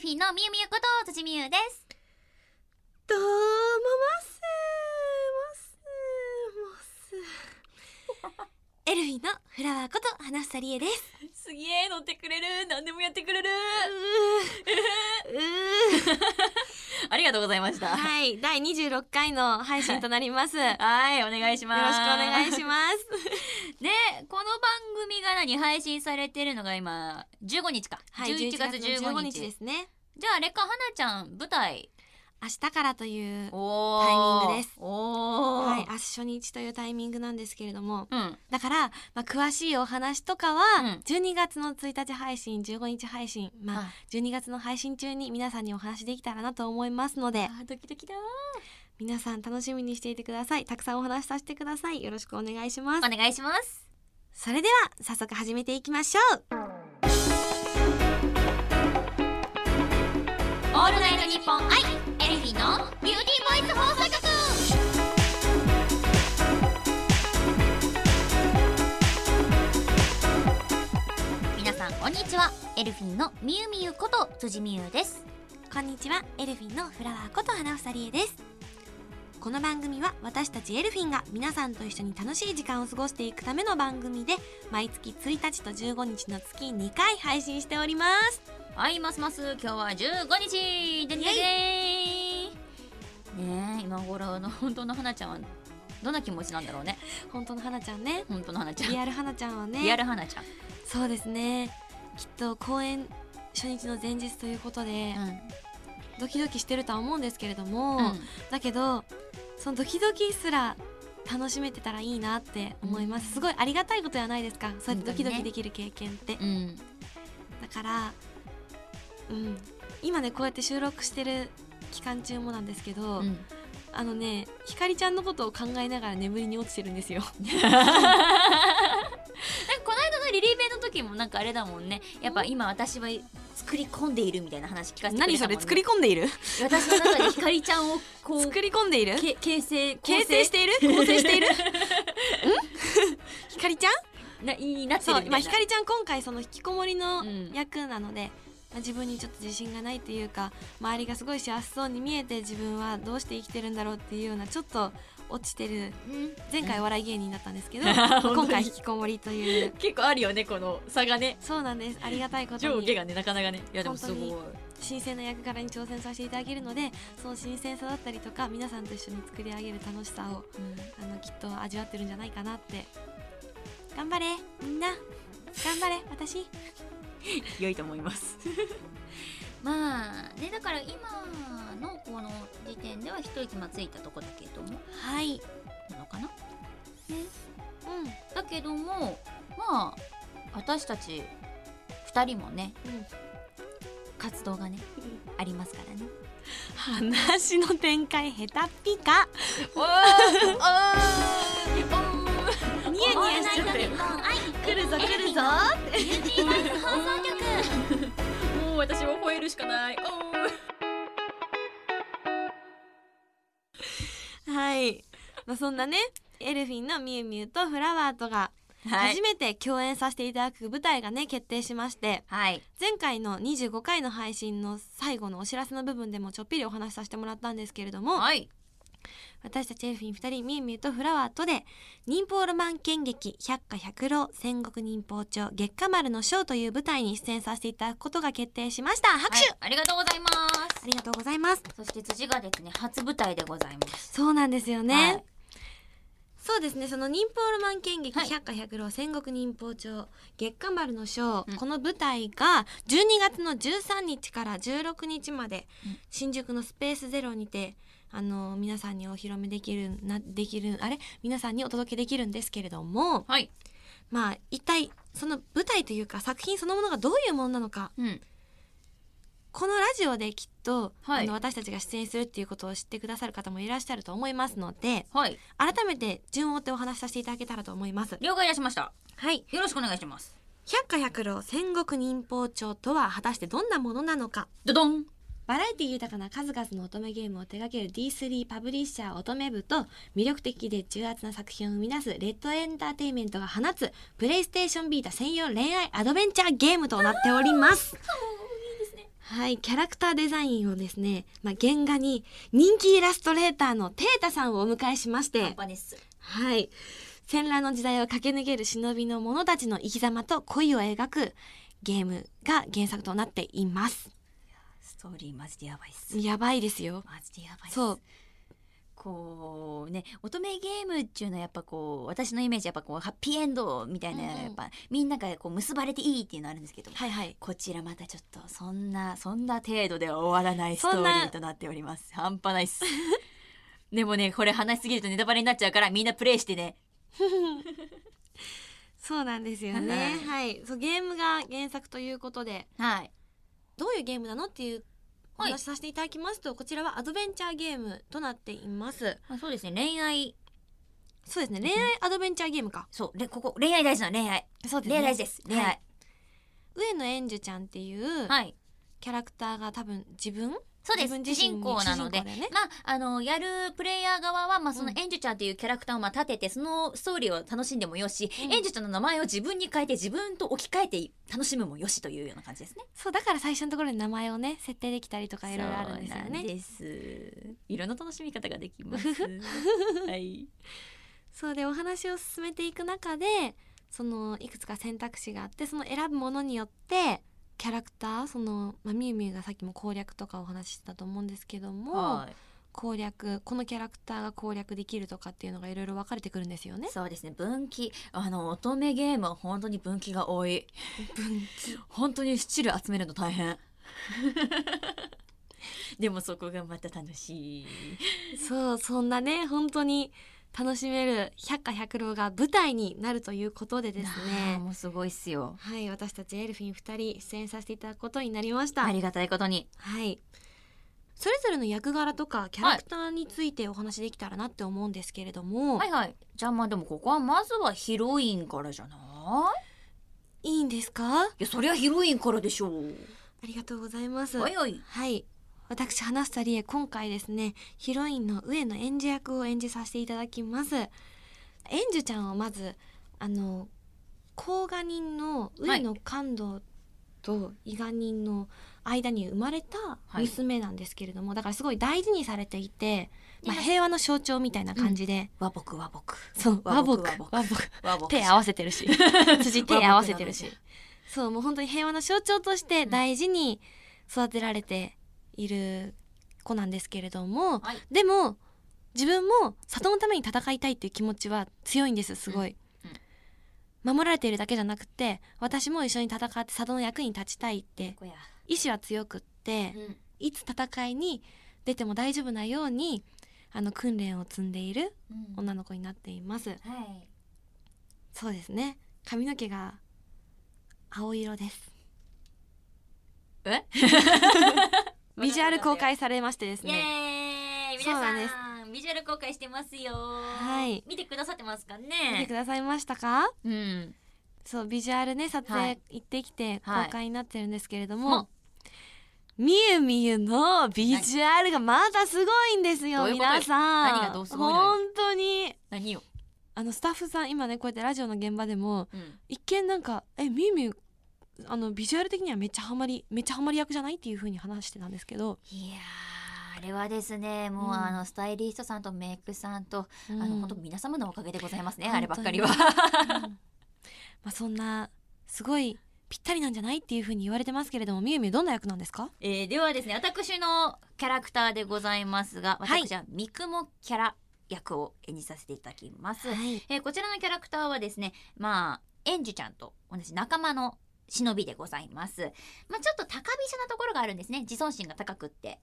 ルフィンのみゆみゆこと辻みゆです。どうもますますます。エルフィンのフラワーこと花房理恵です。すげえ乗ってくれる。何でもやってくれる。うーうありがとうございました。ーはい。第26回の配信となります。よろしくはいお願いしおます。願いします。でこの番組が何配信されてるのが今15日か、はい11月15 15日。日ですね。じゃああれか花ちゃん舞台明日からというおタイミングです。はい明日初日というタイミングなんですけれども。うん。だから、まあ、詳しいお話とかは、うん。12月の1日配信15日配信まああ12月の配信中に皆さんにお話できたらなと思いますので。あドキドキだ皆さん楽しみにしていてください。たくさんお話しさせてください。よろしくお願いします。お願いします。それでは早速始めていきましょう。オールナイトニッポンアのビューティーボイス放送局。皆さんこんにちは。エルフィンのみゆみゆこと辻みゆです。こんにちは。エルフィンのフラワーこと花房理恵です。この番組は私たちエルフィンが皆さんと一緒に楽しい時間を過ごしていくための番組で毎月1日と15日の月2回配信しております。はいますます。今日は15日でねね。え今頃の本当の花ちゃんはどんな気持ちなんだろうね。本当の花ちゃんね。本当の花ちゃん。リアル花ちゃんはね。リアル花ちゃん、そうですね。きっと公演初日の前日ということで、ドキドキしてるとは思うんですけれども、うん。だけどそのドキドキすら楽しめてたらいいなって思います、うん。すごいありがたいことじゃないですか。そうやってドキドキできる経験って、うん。だからうん。今ねこうやって収録してる期間中もなんですけど、うん。あのねひかりちゃんのことを考えながら眠りに落ちてるんですよ。なんかこの間のリリーベの時もなんかあれだもんね。やっぱ今私は作り込んでいるみたいな話聞かせてね、何それ作り込んでいる？私の中でひかりちゃんをこう作り込んでいる？け形成形成している？構成している？ん？ひかりちゃん？なになってるみたいな。ひかりちゃん今回その引きこもりのうん。役なので、まあ自分にちょっと自信がないっていうか周りがすごい幸せそうに見えて自分はどうして生きてるんだろうっていうようなちょっと落ちてるうん。前回お笑い芸人だったんですけど、今回引きこもりという。結構あるよねこの差がね。そうなんです。ありがたいことに。上下がねなかなかね。いやでもすごい。本新鮮な役柄に挑戦させていただけるのでその新鮮さだったりとか皆さんと一緒に作り上げる楽しさをあのきっと味わってるんじゃないかなって。頑張れみんな。頑張れ私良いと思います。まあねだから今のこの時点では一息まついたとこだけども。はい。なのかな？うん。だけどもまあ私たち2人もねうん。活動がねありますからね。話の展開下手っぴか。おーおニヤニヤしちゃってる来るぞ来るぞ。ビューティーボイス放送局。もう私は吠えるしかない。はい、まあ、そんなねエルフィンのみゆみゆとフラワーとがはい。初めて共演させていただく舞台がね決定しましてはい。前回の25回の配信の最後のお知らせの部分でもちょっぴりお話しさせてもらったんですけれどもはい私たちエルフィン2人みゆみゆとフラワーとで忍法ロマン剣劇百花百浪戦国忍法帳月下丸の章という舞台に出演させていただくことが決定しました。拍手、はいありがとうございます。ありがとうございます。そして辻がですね。初舞台でございます。そうなんですよね、はい。そうですね。その忍法ロマン剣劇はい。百花百浪戦国忍法帳月下丸の章、うん。この舞台が12月の13日から16日まで、うん。新宿のスペースゼロにてあの皆さんにお披露目できるなできるあれ？皆さんにお届けできるんですけれども。はい。まあ一体その舞台というか作品そのものがどういうものなのか。うん。このラジオできっと、はい。あの私たちが出演するっていうことを知ってくださる方もいらっしゃると思いますのではい。改めて順を追ってお話しさせていただけたらと思います。了解いたしました。はい。よろしくお願いします。百花百浪戦国忍法帳とは果たしてどんなものなのか。ドドンバラエティ豊かな数々の乙女ゲームを手掛ける D3 パブリッシャー乙女部と魅力的で重圧な作品を生み出すレッドエンターテインメントが放つプレイステーションビータ専用恋愛アドベンチャーゲームとなっております。はい、キャラクターデザインをですね、まあ、原画に人気イラストレーターのテータさんをお迎えしまして、はい、戦乱の時代を駆け抜ける忍びの者たちの生き様と恋を描くゲームが原作となっています。ストーリーマジでやばいっす。やばいですよ。マジでやばいっす。そう。こうね乙女ゲームっていうのはやっぱこう私のイメージやっぱこうハッピーエンドみたいな、うんうん。やっぱみんながこう結ばれていいっていうのあるんですけど、はいはい。こちらまたちょっとそんなそんな程度では終わらないストーリーとなっております。半端ないっす。でもねこれ話しすぎるとネタバレになっちゃうからみんなプレイしてね。そうなんですよね。はい、そうゲームが原作ということで、はい。どういうゲームなのっていうおはい。話しさせていただきますと、こちらはアドベンチャーゲームとなっています。まあ、そうですね。恋愛。そうですね、恋愛アドベンチャーゲームか。そう。れここ恋愛大事な恋愛。そう恋愛大事です。恋愛。はい上野円珠ちゃんっていうはい。キャラクターが多分自分そうです主人公なのでねまああのやるプレイヤー側は、まあ、そのうんエンジュちゃんっていうキャラクターをまあ立ててそのストーリーを楽しんでもよし、うんエンジュちゃんの名前を自分に変えて自分と置き換えて楽しむもよしというような感じですね。そうだから最初のところに名前をね設定できたりとかいろいろあるんですよねですいろんな楽しみ方ができます。はい。そうでお話を進めていく中でそのいくつか選択肢があってその選ぶものによってキャラクターその、まあ、みゆみゆがさっきも攻略とかお話ししてたと思うんですけどもはい。攻略このキャラクターが攻略できるとかっていうのがいろいろ分かれてくるんですよね。そうですね。分岐。あの乙女ゲームは本当に分岐が多い。分 本当にスチル集めるの大変。でもそこがまた楽しい。そうそんなね本当に楽しめる百花百浪が舞台になるということでですね。もうすごいっすよ。はい私たちエルフィン2人出演させていただくことになりました。ありがたいことに。はい。それぞれの役柄とかキャラクターについてお話できたらなって思うんですけれども、はいはい。じゃあまあでもここはまずはヒロインからじゃない？い、いんですか？いやそりゃヒロインからでしょう。ありがとうございます。はいはい。はい。私、花房理恵、今回ですね、ヒロインの上野演じ役を演じさせていただきます。演じちゃんをまず、あの、甲賀人の上野感動と伊賀人の間に生まれたはい。娘なんですけれども、だからすごい大事にされていて、まあ、ね平和の象徴みたいな感じで、和睦和睦。そう、和睦。和睦和睦。手合わせてるし。辻手合わせてるし。そうもう本当に平和の象徴として大事に育てられている子なんですけれども、はい。でも自分も里のために戦いたいっていう気持ちは強いんですすごい、守られているだけじゃなくて私も一緒に戦って里の役に立ちたいって意志は強くって、うん。いつ戦いに出ても大丈夫なようにあの訓練を積んでいるうん。女の子になっています。はい。そうですね。髪の毛が青色です。え？ビジュアル公開されましてですね。皆さんビジュアル公開してますよ。はい。見てくださってますか見てねくださいましたか？うん。そうビジュアルね撮影はい行ってきてはい。公開になってるんですけれどもも、みゆみゆのビジュアルがまたすごいんですよ皆さん。何がどうすごい本当に。何よあのスタッフさん今ねこうやってラジオの現場でもうん。一見なんかえみゆみゆあのビジュアル的にはめっちゃハマりめっちゃハマり役じゃないっていう風に話してたんですけど、いやーあれはですねもう、うん。あのスタイリストさんとメイクさんと、あのうん本当皆様のおかげでございますね本当に。あればっかりは。うん。まあそんなすごいぴったりなんじゃないっていう風に言われてますけれどもみゆみゆどんな役なんですか？えーではですね私のキャラクターでございます。がはい。私は三雲キャラ役を演じさせていただきます、い。えーこちらのキャラクターはですねまあエンジュちゃんと同じ仲間の忍びでございます。まあちょっと高飛車なところがあるんですね。自尊心が高くって。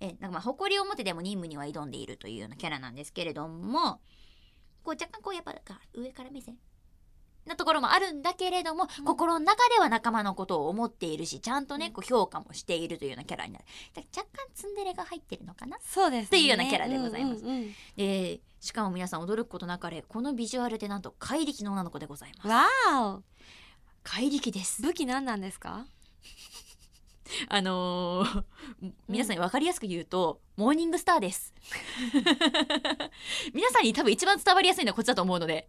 えーなんかまあ誇りを持ってでも任務には挑んでいるというようなキャラなんですけれどもこう若干こうやっぱ上から目線なところもあるんだけれども、うん。心の中では仲間のことを思っているしちゃんとねこう評価もしているというようなキャラになる。だから若干ツンデレが入ってるのかな？そうですね。っていうようなキャラでございます。うんうんうん。でしかも皆さん驚くことなかれこのビジュアルでなんと怪力の女の子でございます。わーお怪力です。武器何なんですか？あのー皆さんに分かりやすく言うと、モーニングスターです。皆さんに多分一番伝わりやすいのはこっちだと思うので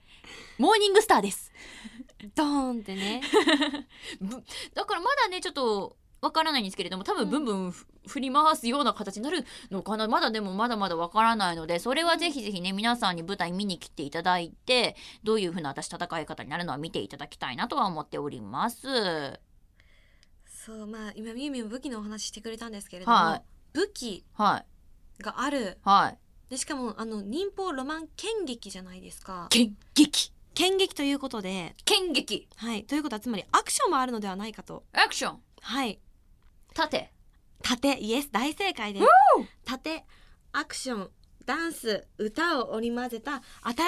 モーニングスターです。ドーンってね。だからまだねちょっとわからないんですけれども多分ブンブンふ振り回すような形になるのかな。まだでもまだまだわからないのでそれはぜひぜひね皆さんに舞台見に来ていただいてどういう風な私戦い方になるのは見ていただきたいなとは思っております。そうまあ今みゆみゆ武器のお話してくれたんですけれども、はい。武器はいがある。はい。でしかもあの忍法ロマン剣劇じゃないですか。剣撃。剣劇ということで。剣撃。はい。ということはつまりアクションもあるのではないかと。アクション。はい盾。盾イエス大正解です。盾アクションダンス歌を織り交ぜた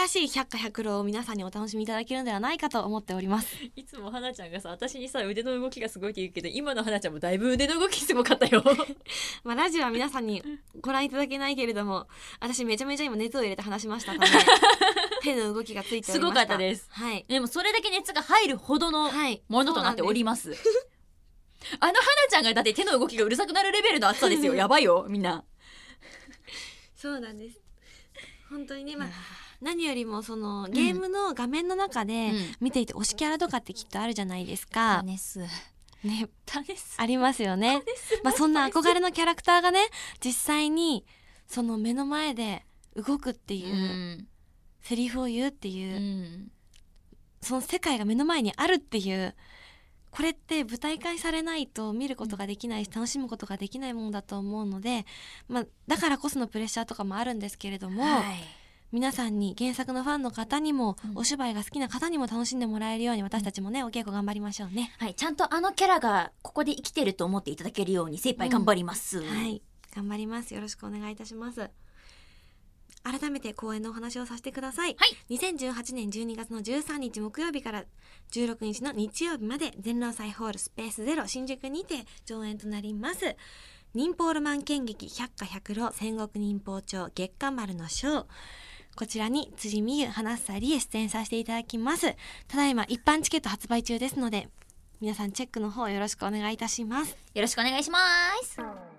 新しい百花百浪を皆さんにお楽しみいただけるのではないかと思っております。いつも花ちゃんがさ私にさ腕の動きがすごいって言うけど今の花ちゃんもだいぶ腕の動きすごかったよ。まあラジオは皆さんにご覧いただけないけれども私めちゃめちゃ今熱を入れて話しましたため 手の動きがついておりました。すごかったです。はい。でもそれだけ熱が入るほどのはい。ものとなっております。あの花ちゃんがだって手の動きがうるさくなるレベルの熱さですよ。やばいよ、みんな。そうなんです本当にねまあ何よりもそのゲームの画面の中でうん見ていて推しキャラとかってきっとあるじゃないですか。ね。ありますよねまあそんな憧れのキャラクターがね実際にその目の前で動くってう。いうんセリフを言うっていうう、ん。その世界が目の前にあるっていうこれって舞台化されないと見ることができないし楽しむことができないものだと思うので、まあ、だからこそのプレッシャーとかもあるんですけれども、はい。皆さんに原作のファンの方にも、うんお芝居が好きな方にも楽しんでもらえるように私たちもねお稽古頑張りましょうね。はい。ちゃんとあのキャラがここで生きてると思っていただけるように精一杯頑張ります。はい頑張りますよろしくお願いいたします改めて公演のお話をさせてください、はい、2018年12月の13日木曜日から16日の日曜日まで全労祭ホールスペースゼロ新宿にて上演となります。忍法ロマン剣劇百花百浪戦国忍法帳月下丸の章。こちらに辻美優花房理恵出演させていただきます。ただいま一般チケット発売中ですので皆さんチェックの方よろしくお願いいたします。よろしくお願いします。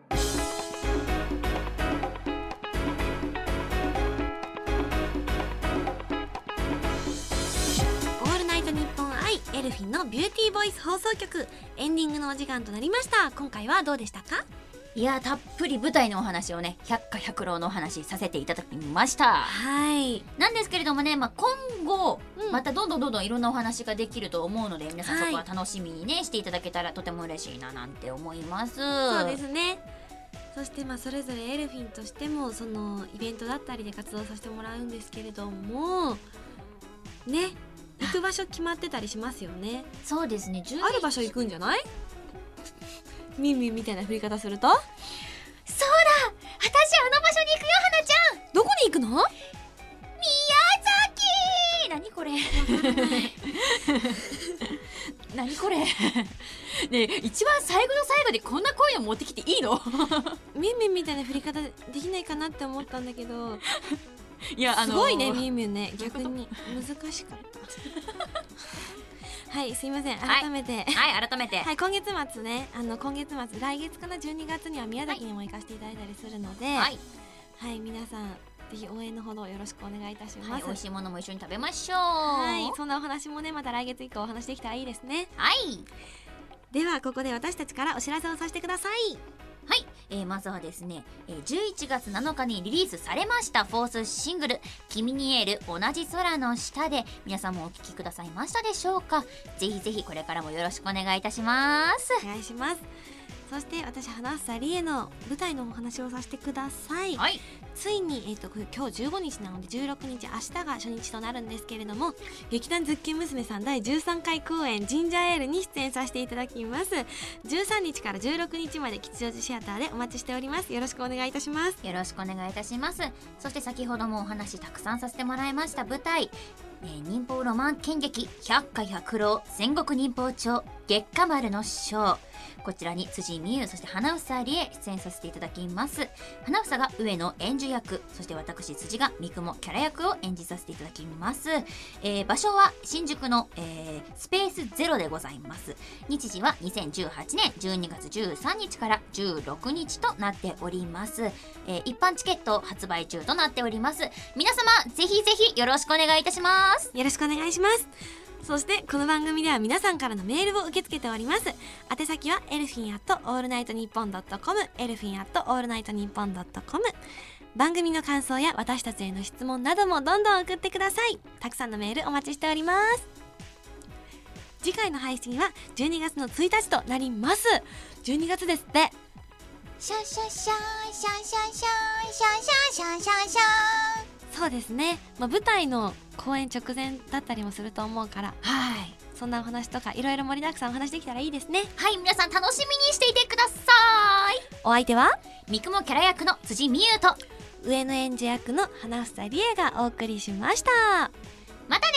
フィンのビューティーボイス放送局。エンディングのお時間となりました。今回はどうでしたか？いや、たっぷり舞台のお話をね、百花百浪のお話させていただきました。はい。なんですけれどもね、まあ、今後、うん。またどんどんどんどんいろんなお話ができると思うので皆さんはい。そこは楽しみにね、していただけたらとても嬉しいななんて思います。そうですね。そしてまあそれぞれエルフィンとしてもそのイベントだったりで活動させてもらうんですけれどもね行く場所決まってたりしますよね。そうですね。10ある場所行くんじゃない？ミンミンみたいな振り方すると？そうだ。私あの場所に行くよ花ちゃん。どこに行くの？宮崎。何これ。何これ。ねえ一番最後の最後でこんな声を持ってきていいの？ミンミンみたいな振り方できないかなって思ったんだけどいやすごいねミみンミンね。逆に。難しかった。はいすいません。はい。改めて、はい改めて、はい、今月末ね。あの今月末来月かな？12月には宮崎にも行かせていただいたりするので、ははいい皆さんぜひ応援のほどよろしくお願いいたします。はい、美味しいものも一緒に食べましょう。はいそんなお話もねまた来月以降お話できたらいいですね。はい。ではここで私たちからお知らせをさせてください。はい、えーまずはですね、えー11月7日にリリースされましたフォースシングル「君にエール同じ空の下で」皆さんもお聴きくださいましたでしょうか？ぜひぜひこれからもよろしくお願いいたしますお願いします。そして私花房理恵の舞台のお話をさせてください。はいついに、えー、と今日15日なので16日明日が初日となるんですけれども劇団ズッキン娘さん第13回公演「ジンジャーエール」に出演させていただきます。13日から16日まで吉祥寺シアターでお待ちしております。よろしくお願いいたします。よろしくお願いいたします。そして先ほどもお話たくさんさせてもらいました舞台えー忍法ロマン剣劇百花百浪戦国忍法帳月下丸の章こちらに辻美優そして花房理恵出演させていただきます。花房が上野演じ役そして私辻が三雲キャラ役を演じさせていただきます、えー場所は新宿の、えースペースゼロでございます。日時は2018年12月13日から16日となっております、えー一般チケット発売中となっております。皆様ぜひぜひよろしくお願いいたします。よろしくお願いします。そしてこの番組では皆さんからのメールを受け付けております。宛先はエルフィンアットオールナイトニッポンドットコムエルフィンアットオールナイトニッポンドットコム。番組の感想や私たちへの質問などもどんどん送ってください。たくさんのメールお待ちしております。次回の配信は12月の1日となります。12月ですって。シャンシャンシャンシャンシャンシャンシャンシャンシャンシャンシャ。ンそうですね、まあ、舞台の公演直前だったりもすると思うから。はい。そんなお話とかいろいろ盛りだくさんお話できたらいいですね。はい皆さん楽しみにしていてくださお相手は？い三雲キャラ役の辻美優と上野演者役の花房理恵がお送りしました。またね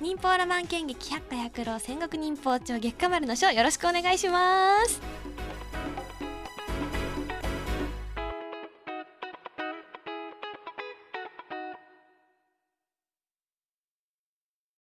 忍法ロマン剣劇百花百浪戦国忍法帳月下丸の書よろしくお願いします